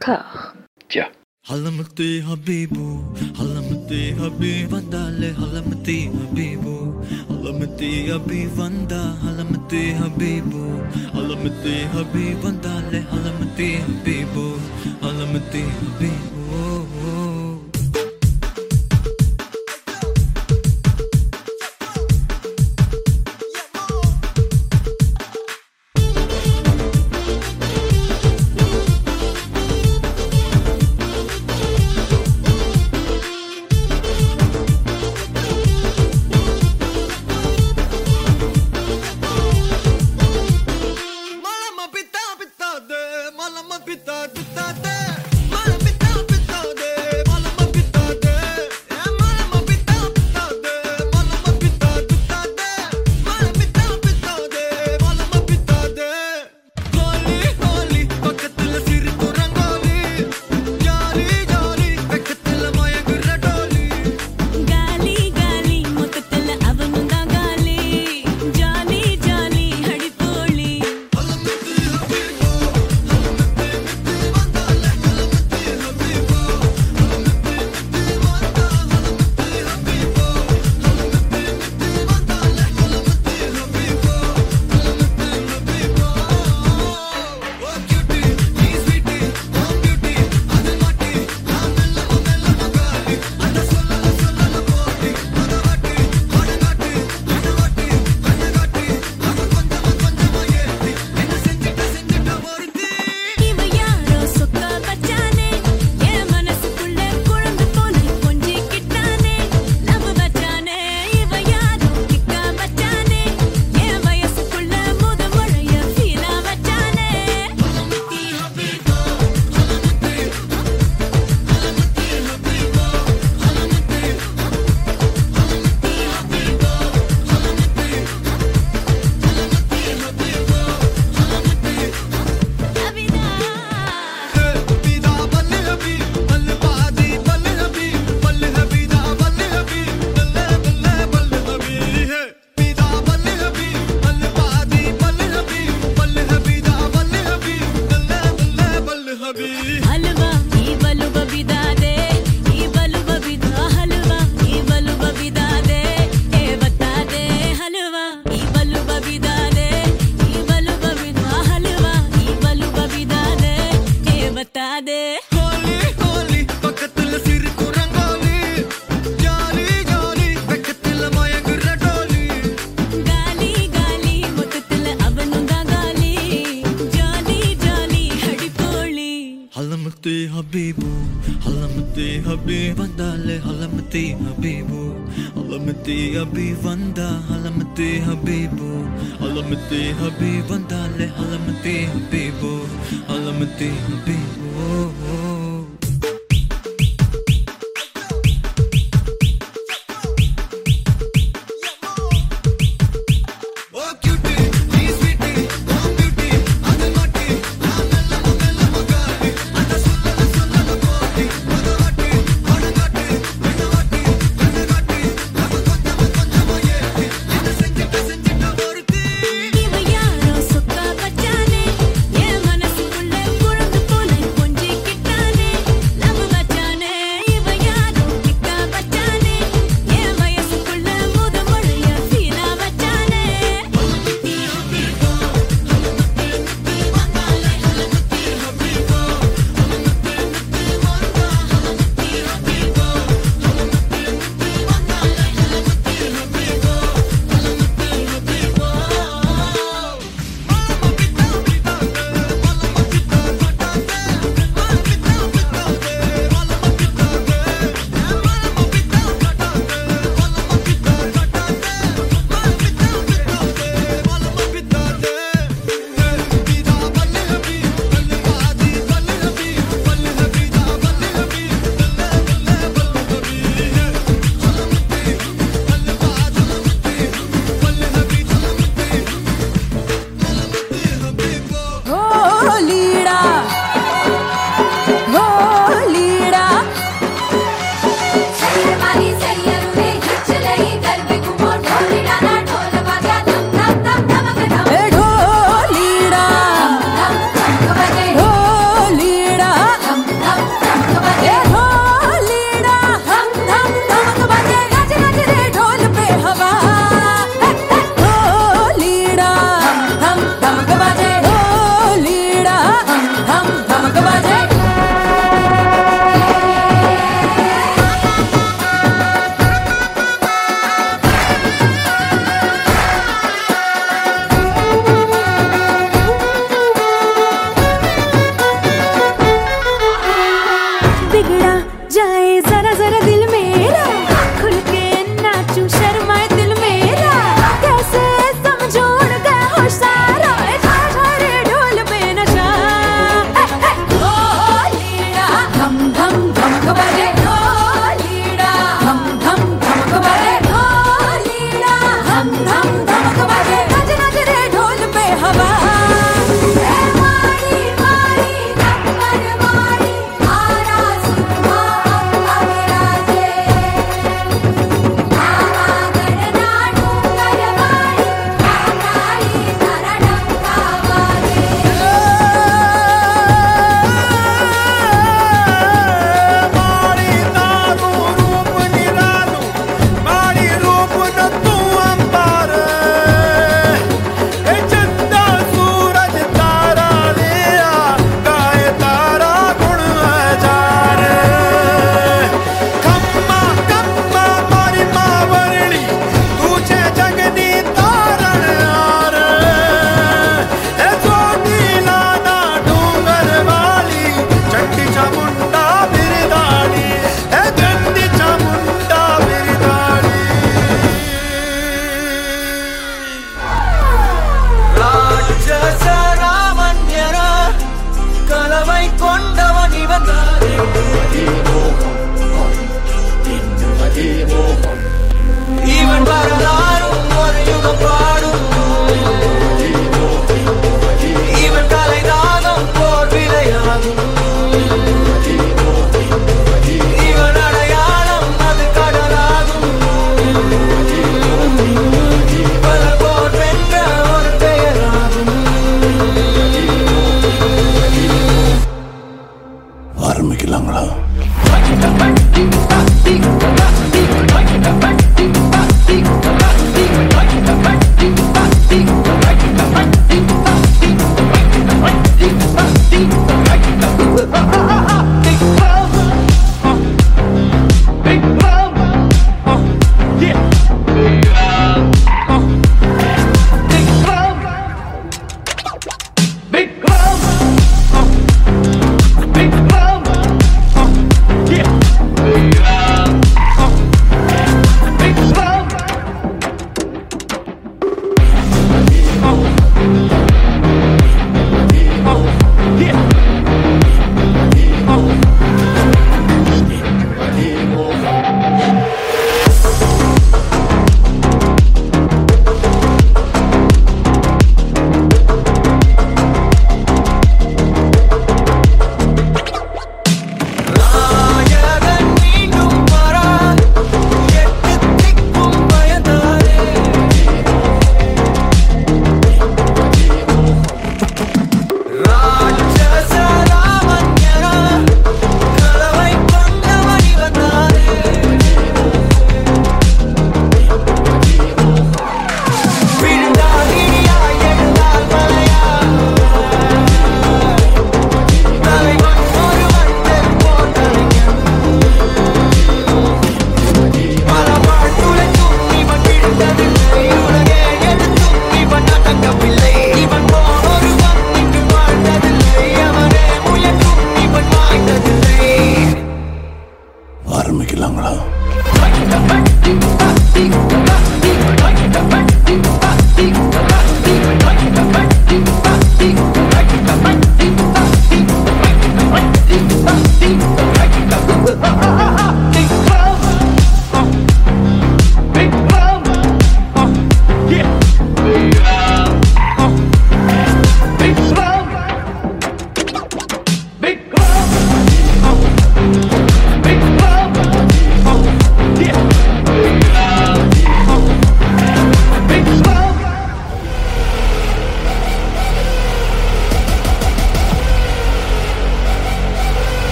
corps. Tiens. حلمتي حبيبو حلمتي حبيبا دالي حلمتي حبيبو حلمتي حبيبا دا حلمتي حبيبو حلمتي حبيبا دالي حلمتي حبيبو حلمتي حبيبو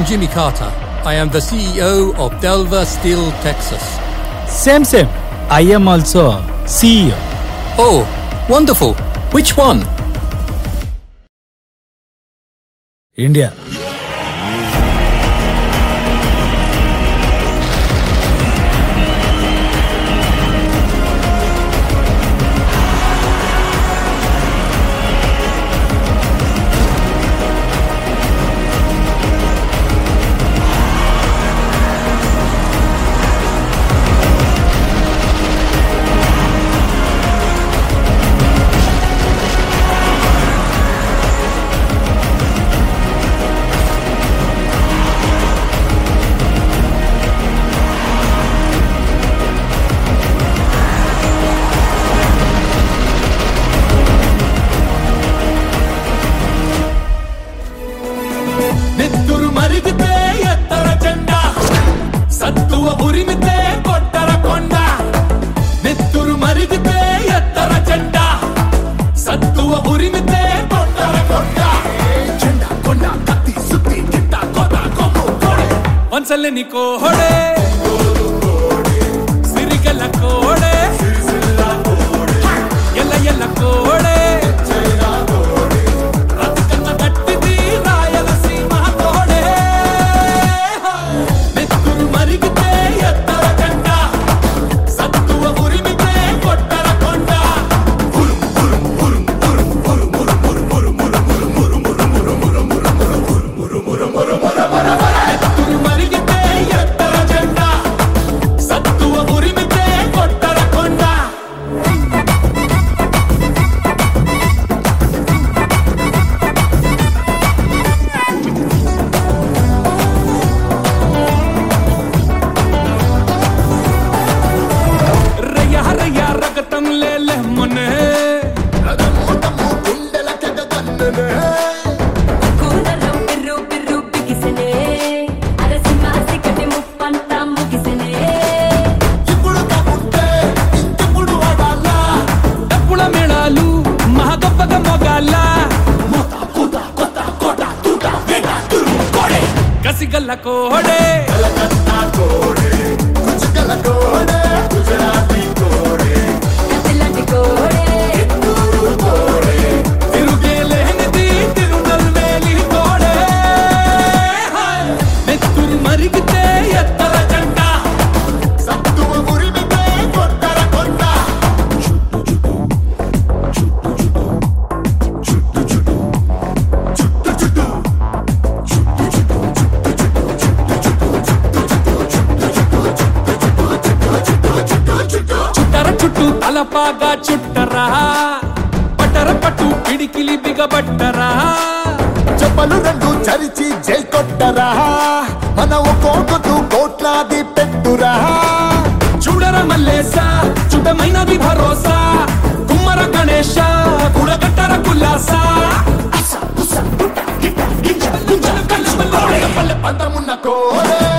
am Jimmy Carter. I am the CEO of Delva Steel Texas. Same, same. I am also CEO. Oh, wonderful. Which one? India. మహా గొప్పగా మొగాల కసిగల్ల కోడే కోడే. చుట్టరా పటర పట్టు పిడికిలి బిగబట్టరా చెప్పలు రెండు చరిచి జై కొట్టరా మన ఒక్కొక్కతు కోట్లాది పెట్టురా చూడర మల్లేసా చుట్టమైనది భరోసా కుమ్మర గణేశ గుడగట్టర కుల్లాసా పంతమున్న కోరే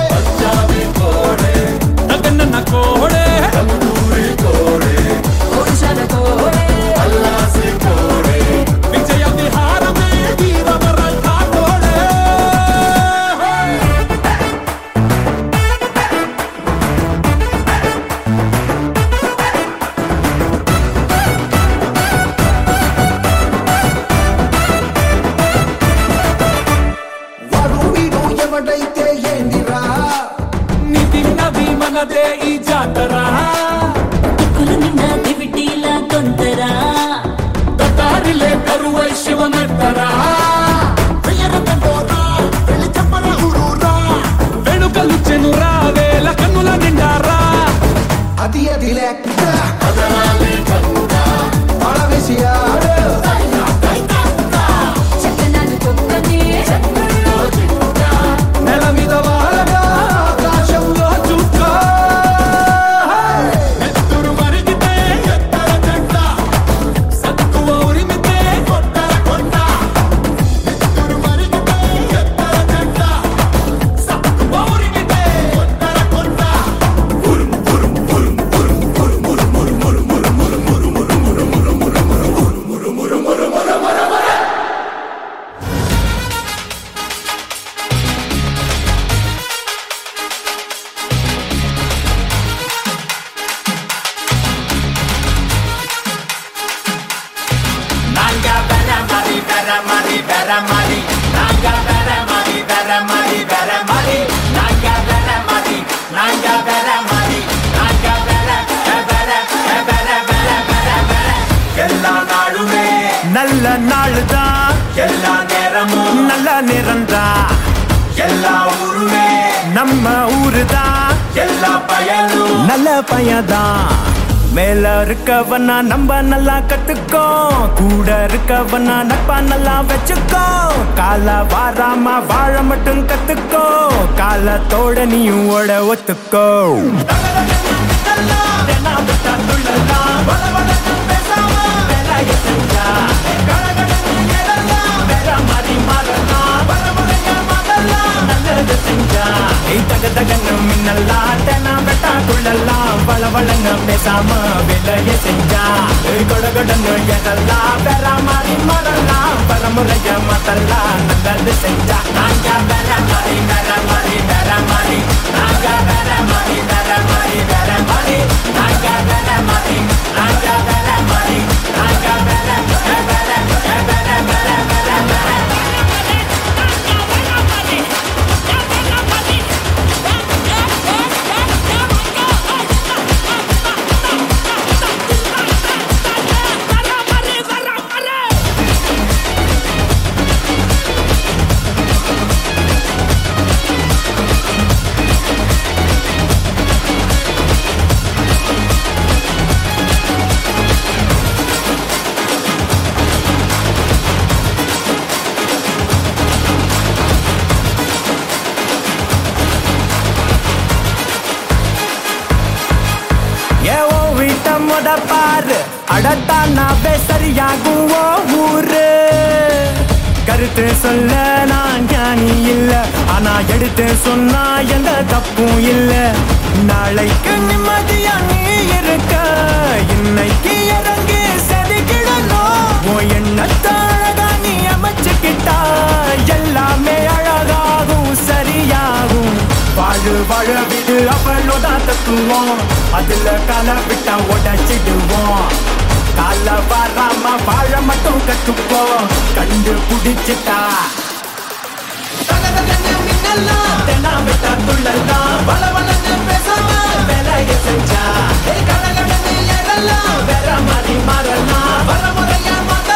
நம்ப நல்லா கத்துக்கோ. கூட இருக்கவனா நட்பா நல்லா வச்சுக்கோ. கால வாராம வாழ மட்டும் கத்துக்கோ. காலத்தோட நீயும் ஓட ஒத்துக்கோ. I. வீட்ட பாரு அடத்தானாவே சரியாகும் ஓ ஊரு. கருத்து சொல்ல நான் ஞானி இல்ல. ஆனா எடுத்து சொன்னா எந்த தப்பும் இல்ல. நாளைக்கு நிம்மதியா நீ இருக்க. இன்னைக்கு இறங்கி செதுக்கிடணும். எண்ணத்தான் வாழு வாழ விடு அவளோட தத்துவோம் அதுல கால விட்டா உடச்சிடுவோம். கால வாராம வாழ மட்டும் கத்துப்போம் கண்டு பிடிச்சிட்டா தென்னா விட்டா துள்ளலாம் வள வேலையை செஞ்சா. வேற மாதிரி மாறலாம்.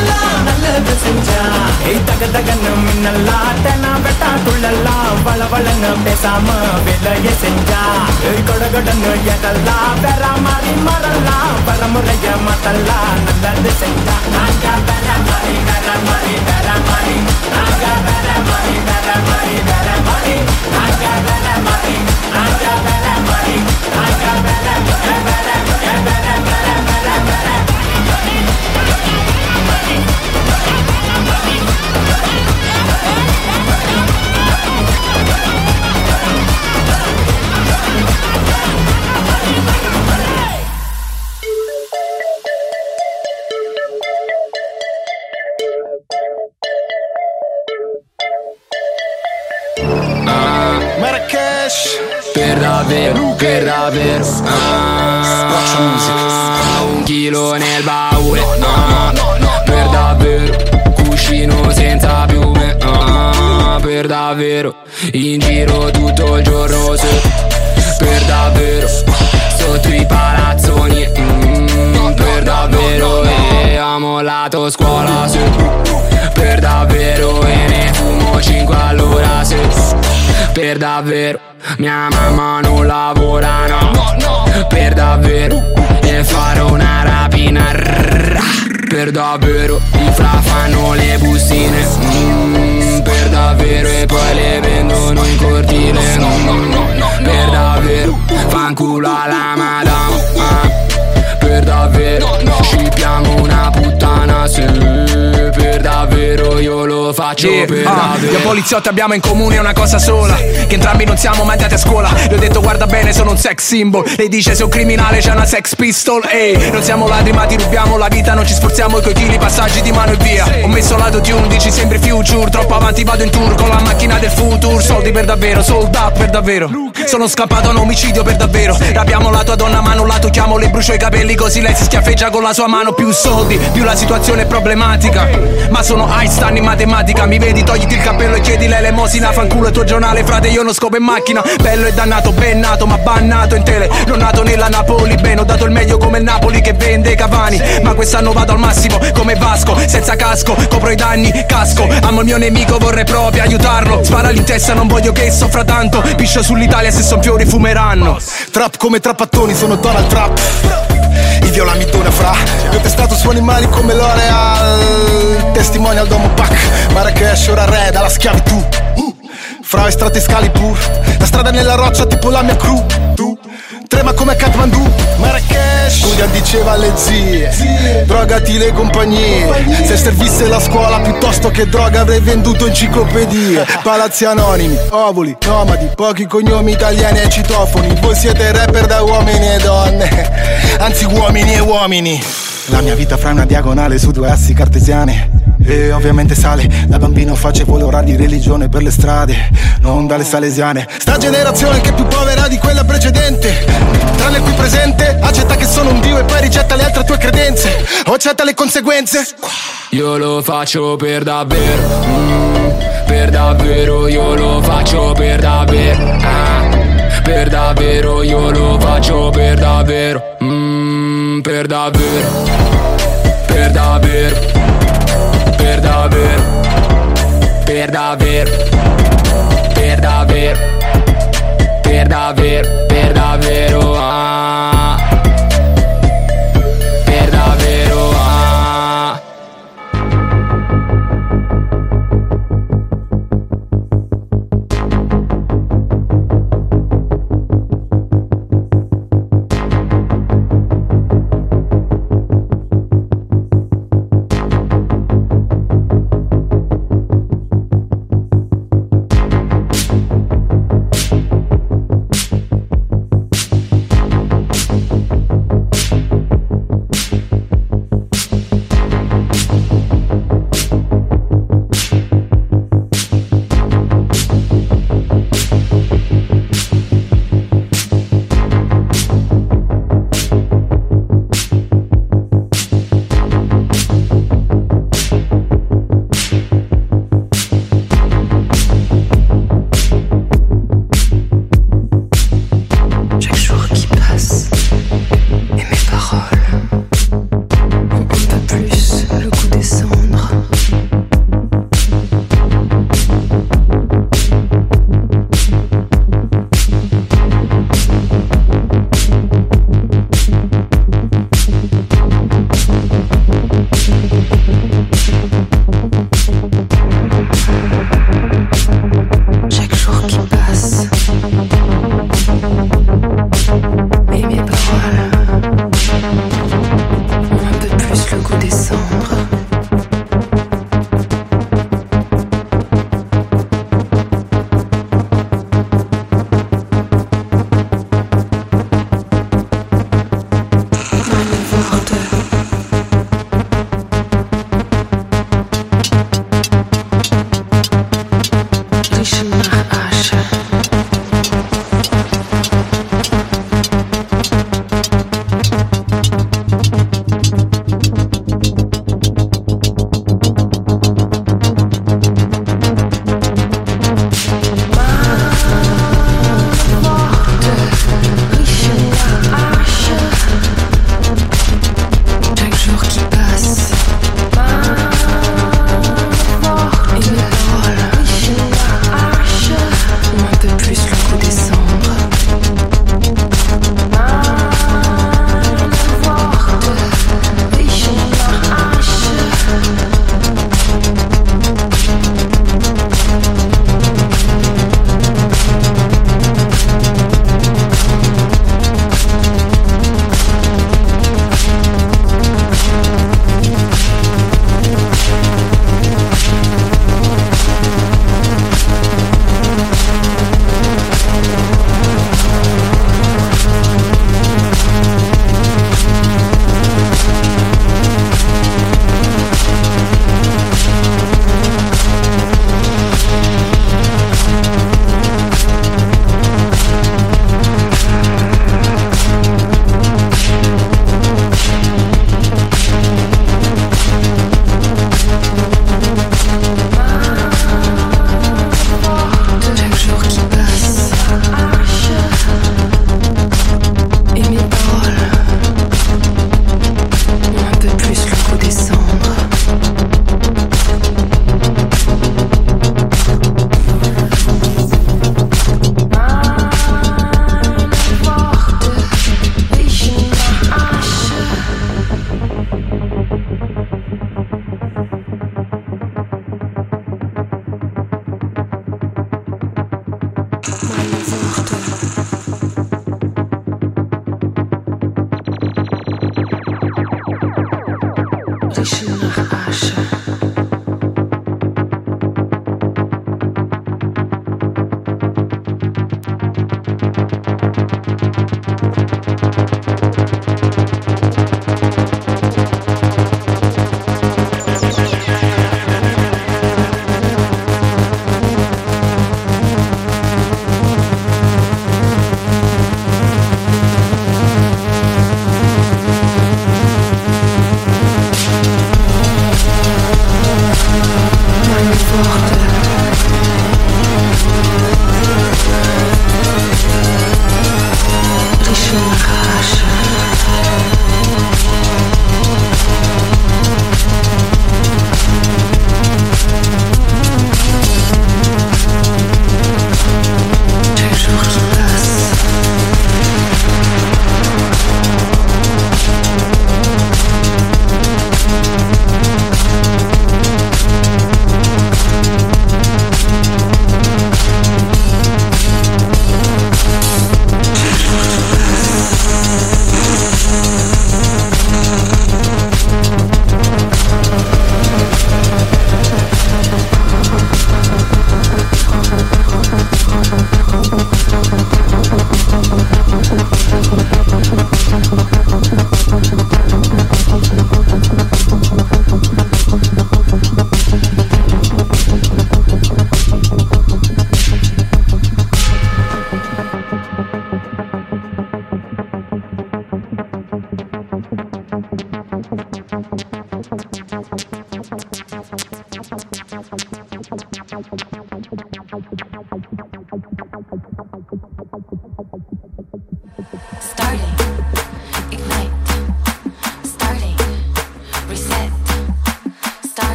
எல்லாம் நல்லது செஞ்சா தக தகன்னு மின்னல்லாட்டனா வெட்டா துள்ளலாம் வள வளன்னு பேசாம விலைய செஞ்சா. கொட கொடன்னு எதெல்லாம் பெற மாறி மறலாம் பரமுறைய மத்தெல்லாம் நல்லது செஞ்சா. நாங்க பெற மாறி பெற மாறி பெற மாறி. நாங்க பெற மாறி பெற மாறி பெற மாறி. நாங்க பெற மாறி நாங்க பெற மாறி. நாங்க பெற பெற பெற பெற பெற பெற பெற Per per davvero ah, Un chilo nel baule Cuscino senza piume ah, Per davvero In giro tutto il giorno se Per davvero Sotto i palazzoni mm, Per davvero E ha mollato scuola se Per davvero E ne fumo 5 all'ora se Per davvero Mia mamma non lavora no Per davvero Per davvero. I fra fanno le bustine mm, Per davvero E poi le vendono in cortile. Mm, Per davvero Fanculo alla madama. ah. Per davvero. Scippiamo una puttana Se per davvero. Io lo faccio Yeah, per ah, davvero. Io poliziotti abbiamo in comune una cosa sola Che entrambi non siamo mai andati a scuola. Le ho detto guarda bene sono un sex symbol. Lei dice sei un criminale c'è una sex pistol Ehi, non siamo ladri ma ti rubiamo la vita Non ci sforziamo coi chili, passaggi di mano e via. Ho messo lato di 11, sembri future. Troppo avanti vado in tour con la macchina del futuro Soldi per davvero, sold up per davvero. Sono scappato a un omicidio per davvero. Rapiamo la tua donna ma non la tocchiamo Le brucio i capelli così lei si schiaffeggia con la sua mano Più soldi, più la situazione è problematica. Ma sono Einstein in matematica Mi vedi, togliti il cappello e chiedi l'elemosina Fanculo il tuo giornale, frate, io non scopo in macchina. Bello e dannato, ben nato, ma bannato in tele. Non nato nella Napoli, bene, ho dato il meglio come il Napoli che vende Cavani. Ma quest'anno vado al massimo, come Vasco Senza casco, copro i danni, casco. Amo il mio nemico, vorrei proprio aiutarlo. Spara in testa, non voglio che soffra tanto. Piscio sull'Italia, se son fiori fumeranno. Trap come trappattoni, sono Donald Trump I viola mi dona fra. Io ho testato su animali come L'Oreal. Testimonial Domo Pac. Marrakesh ora re dalla schiavitù. Uh, Fra estratti Excalibur La strada nella roccia tipo la mia crew. Tu Trema ma come Kathmandu Marrakesh. Studia diceva alle zie Drogati le compagnie. Se servisse la scuola piuttosto che droga avrei venduto enciclopedie. Palazzi anonimi, ovuli, nomadi Pochi cognomi italiani e citofoni. Voi siete rapper da uomini e donne. Anzi uomini e uomini la mia vita fra una diagonale su due assi cartesiane. E ovviamente sale, da bambino facevo l'ora di religione per le strade Non dalle salesiane. Sta generazione che è più povera di quella precedente. Tranne il qui presente Accetta che sono un dio e poi rigetta le altre tue credenze. O accetta le conseguenze. Io lo faccio per davvero mm, Per davvero io lo faccio per davvero ah, Per davvero io lo faccio per davvero mm, Perda bir. Perda bir.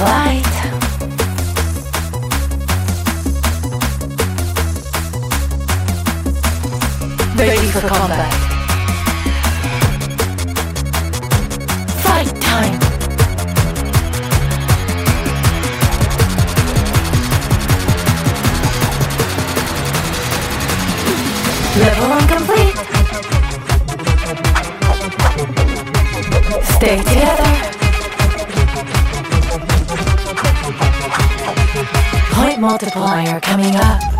Take flight. Ready for combat. Multiplier coming up.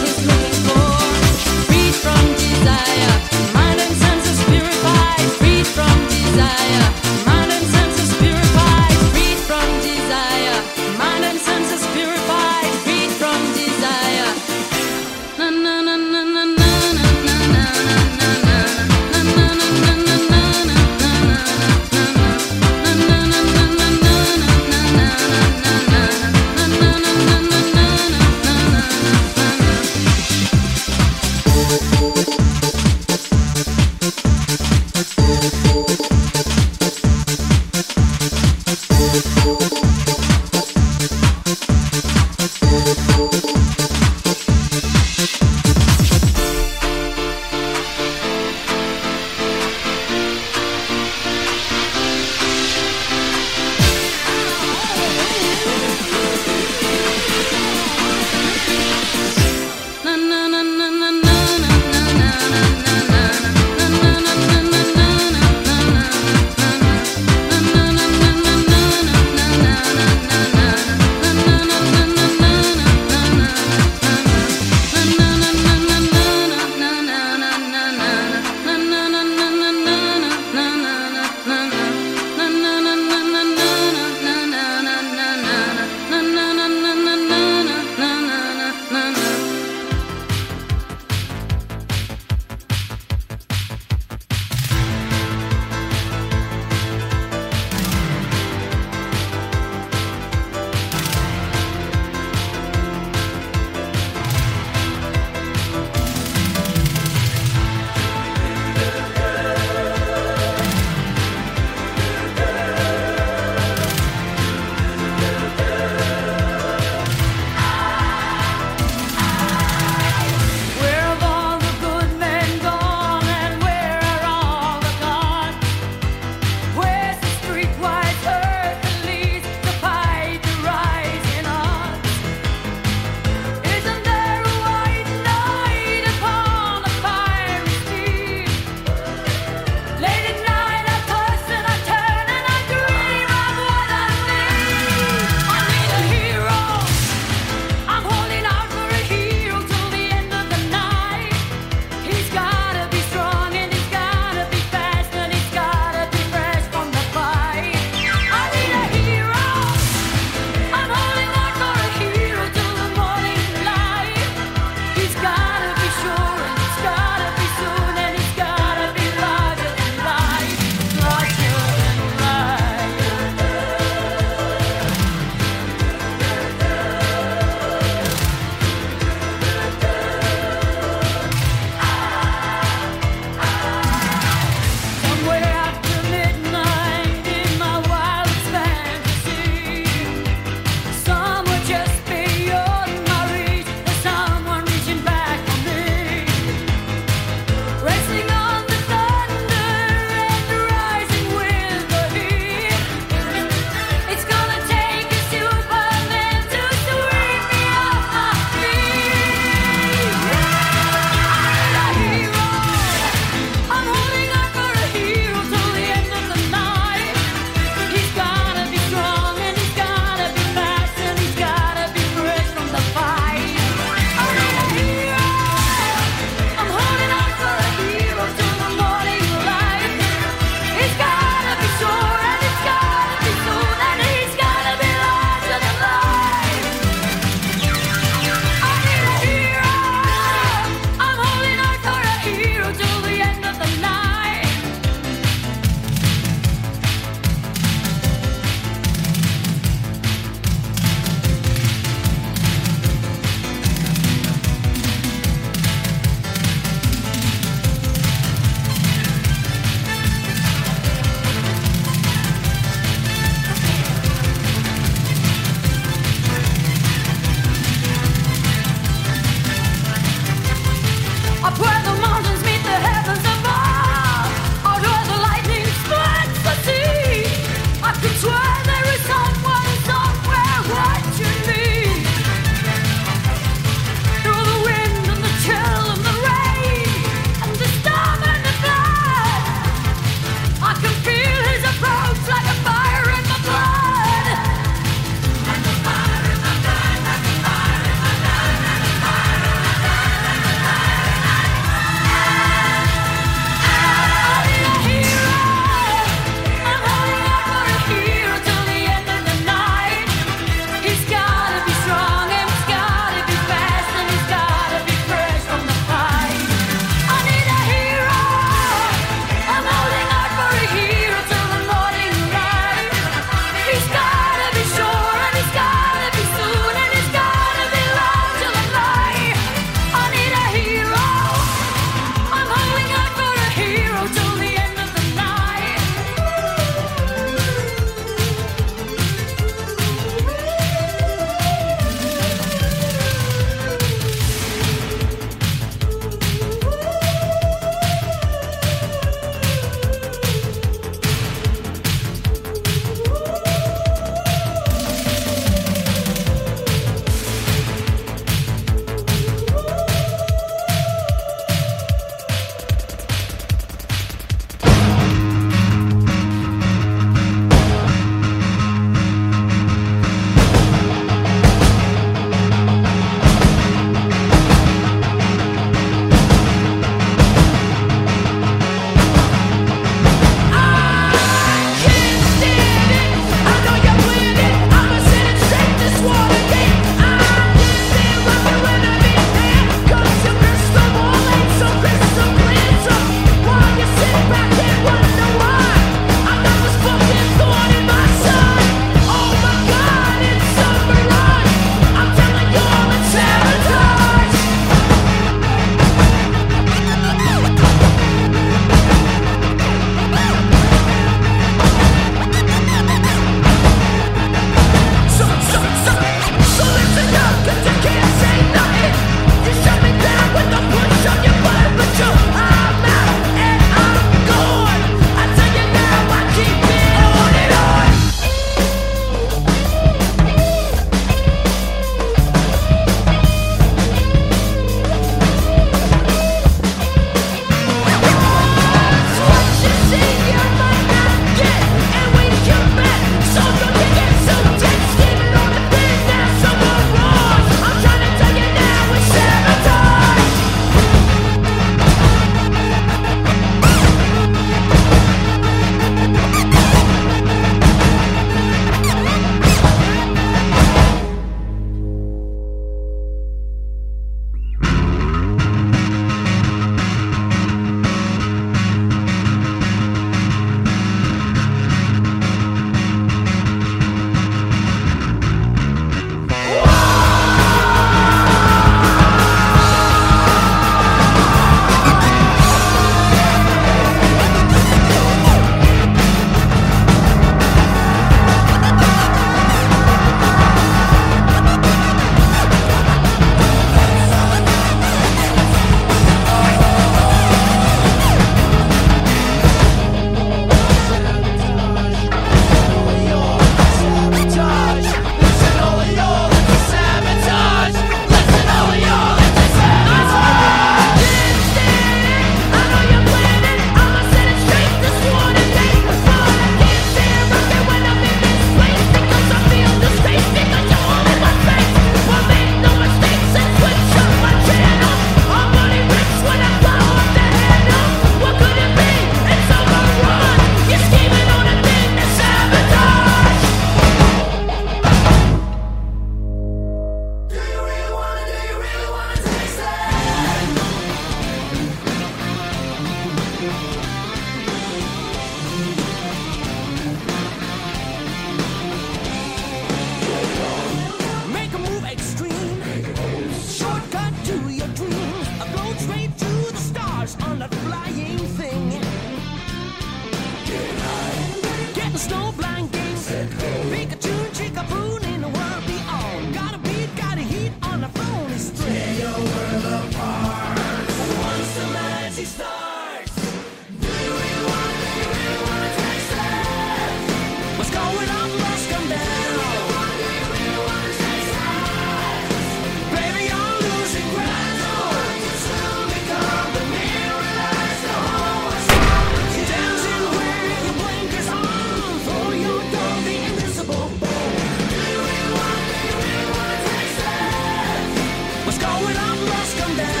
come down.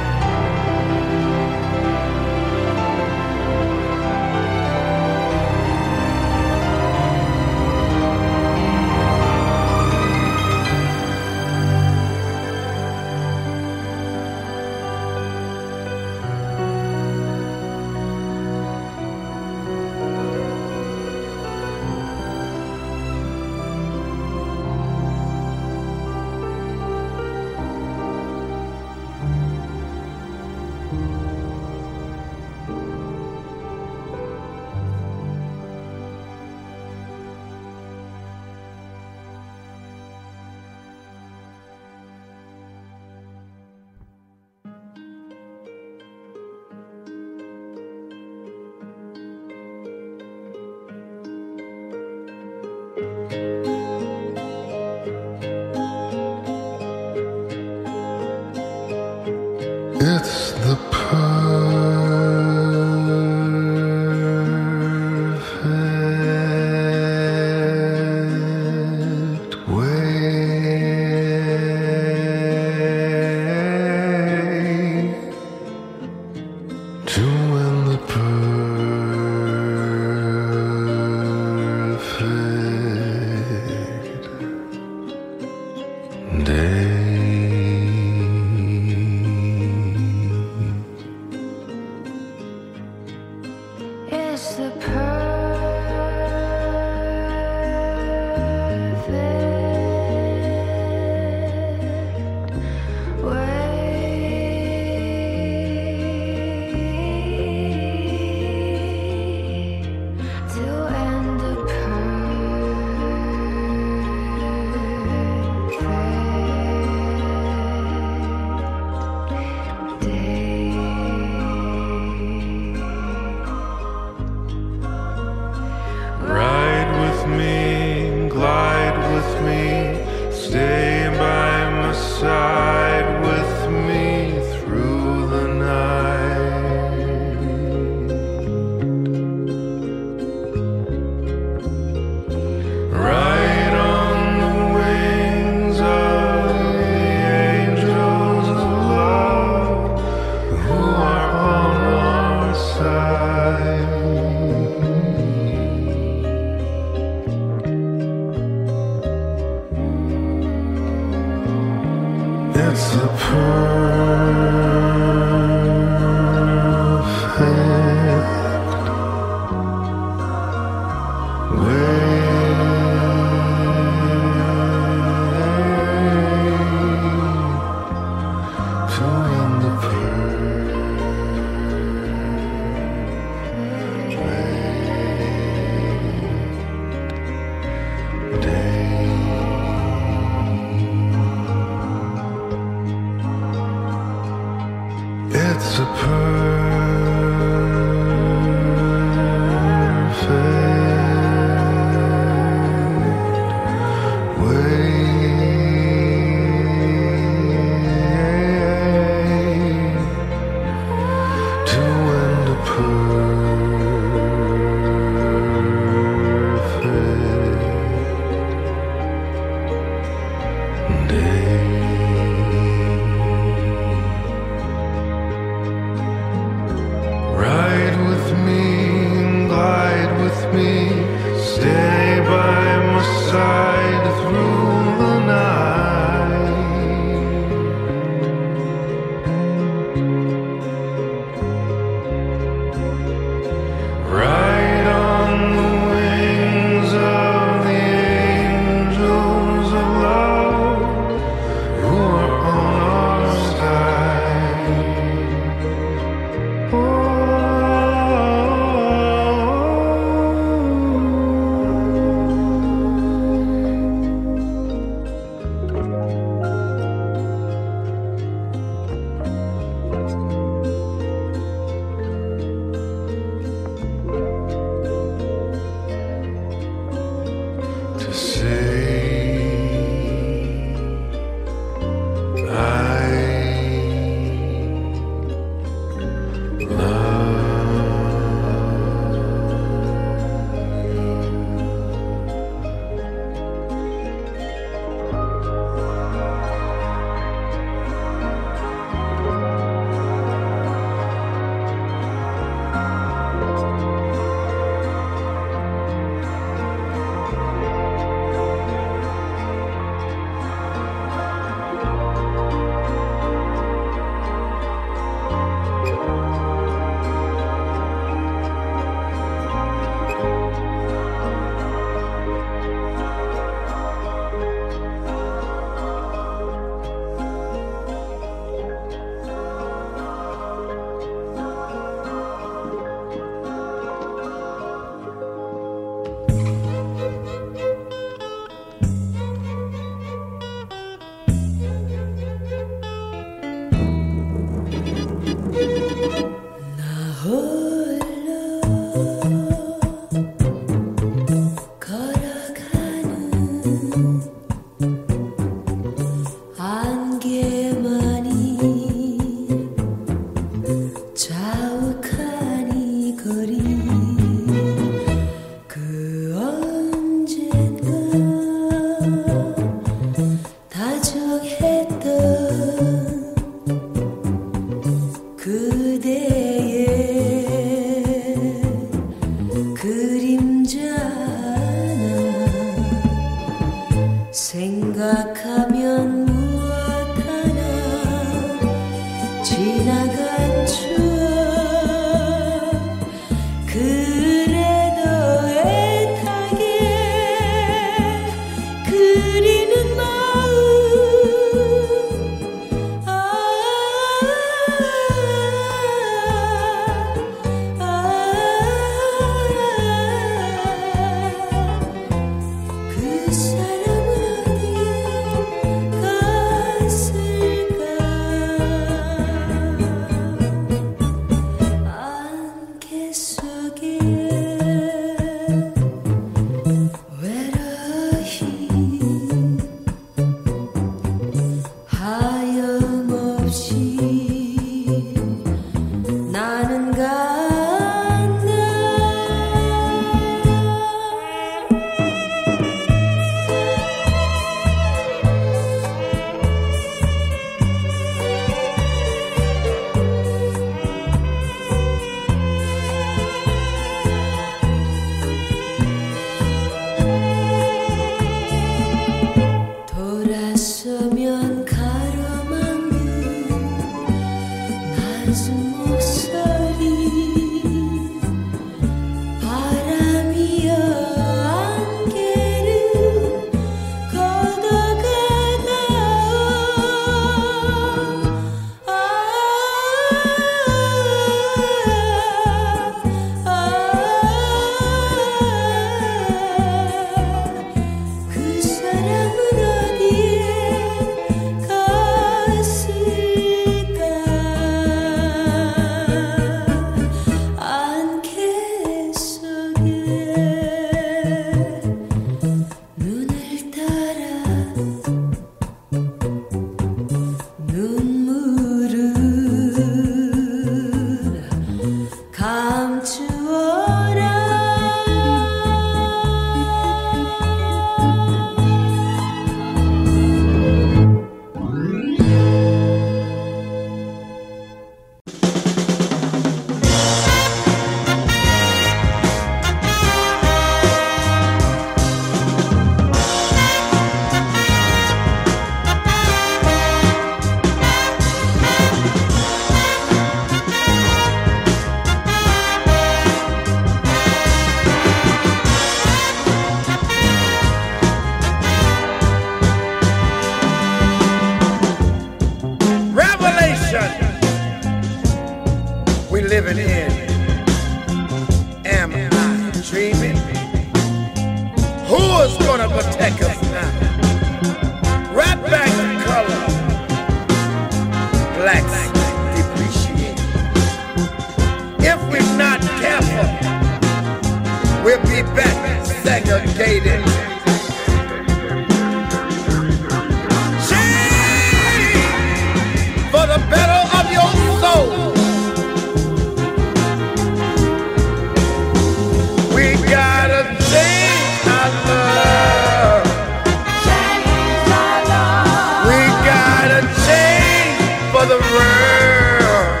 Gotta change for the world.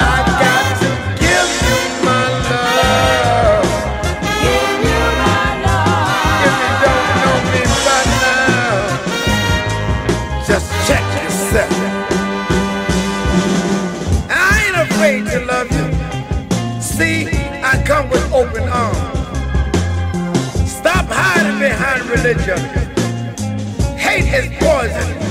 I got to give you my love. give you my love. If you don't know me by now, just check yourself. I ain't afraid to love you. See, I come with open arms. Stop hiding behind religion. Is poison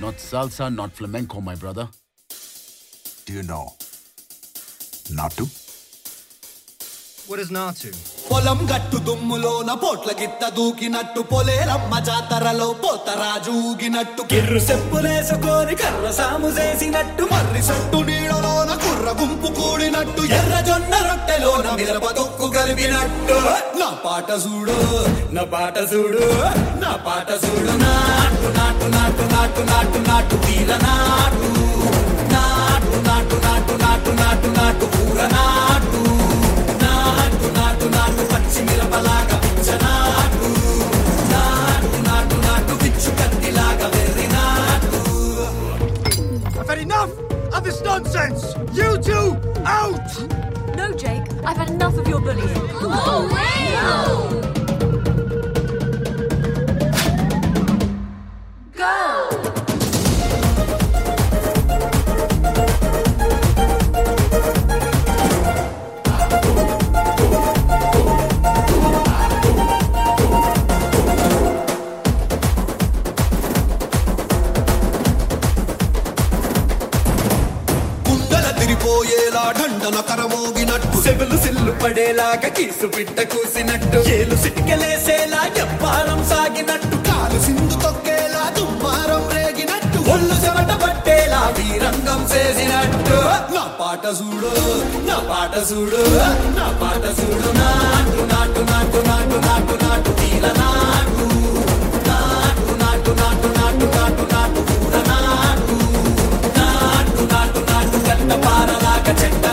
Not salsa, not flamenco, my brother. Do you know? Not to? What is Natu? పొలం గట్టు దుమ్ములోన పోట్ల గిత్త దూకినట్టు పొలేరమ్మ జాతరలో పోతరాజు ఊగినట్టు కిర్రు చెప్పులేసుకొని కర్ర సాము చేసినట్టు మర్రి సొట్టు నీడలోన కుర్ర గుంపు కూడినట్టు ఎర్ర జొన్న రొట్టెలోన మిరప దొక్కు కలిపినట్టు నా పాట చూడు నా పాట చూడు నా పాట చూడు నాటు నాటు నాటు నాటు నాటు నాటు తీర నాటు నాటు నాటు నాటు నాటు నాటు నాటు కూర నాటు enough of this nonsense! You two, out! No, Jake, I've had enough of your bullying. Oh, wow! Go! పడేలాగా కీసు పిట్ట కూసినట్టు ఏలు సిటికలేసేలా జప్పారం సాగినట్టు కాలు సింధు తొక్కేలా దుమ్మారం రేగినట్టు ఒళ్ళు చెమట పట్టేలా వీరంగం చేసినట్టు నా పాట చూడు నా పాట చూడు నా పాట చూడు నాటు నాటు నాటు నాటు నాటు నాటు తీల నాటు నాటు నాటు నాటు నాటు నాటు నాటు కూర నాటు నాటు నాటు నాటు గంట పారలాగా చెట్ట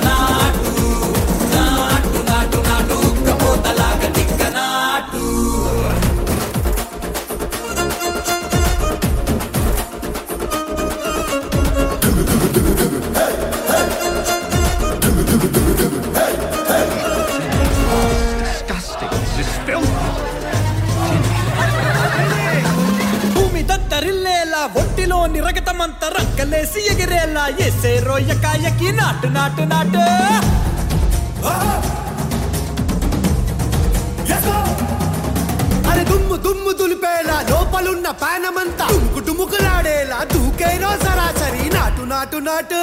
రెక్కలేసి ఎగిరేలా ఎసే రోయకాయకి నాటు నాటు నాటు అరే దుమ్ము దుమ్ము దులిపేలా లోపలున్న పానమంతా టుముకు టుముకులాడేలా దూకేనో సరాసరి నాటు నాటు నాటు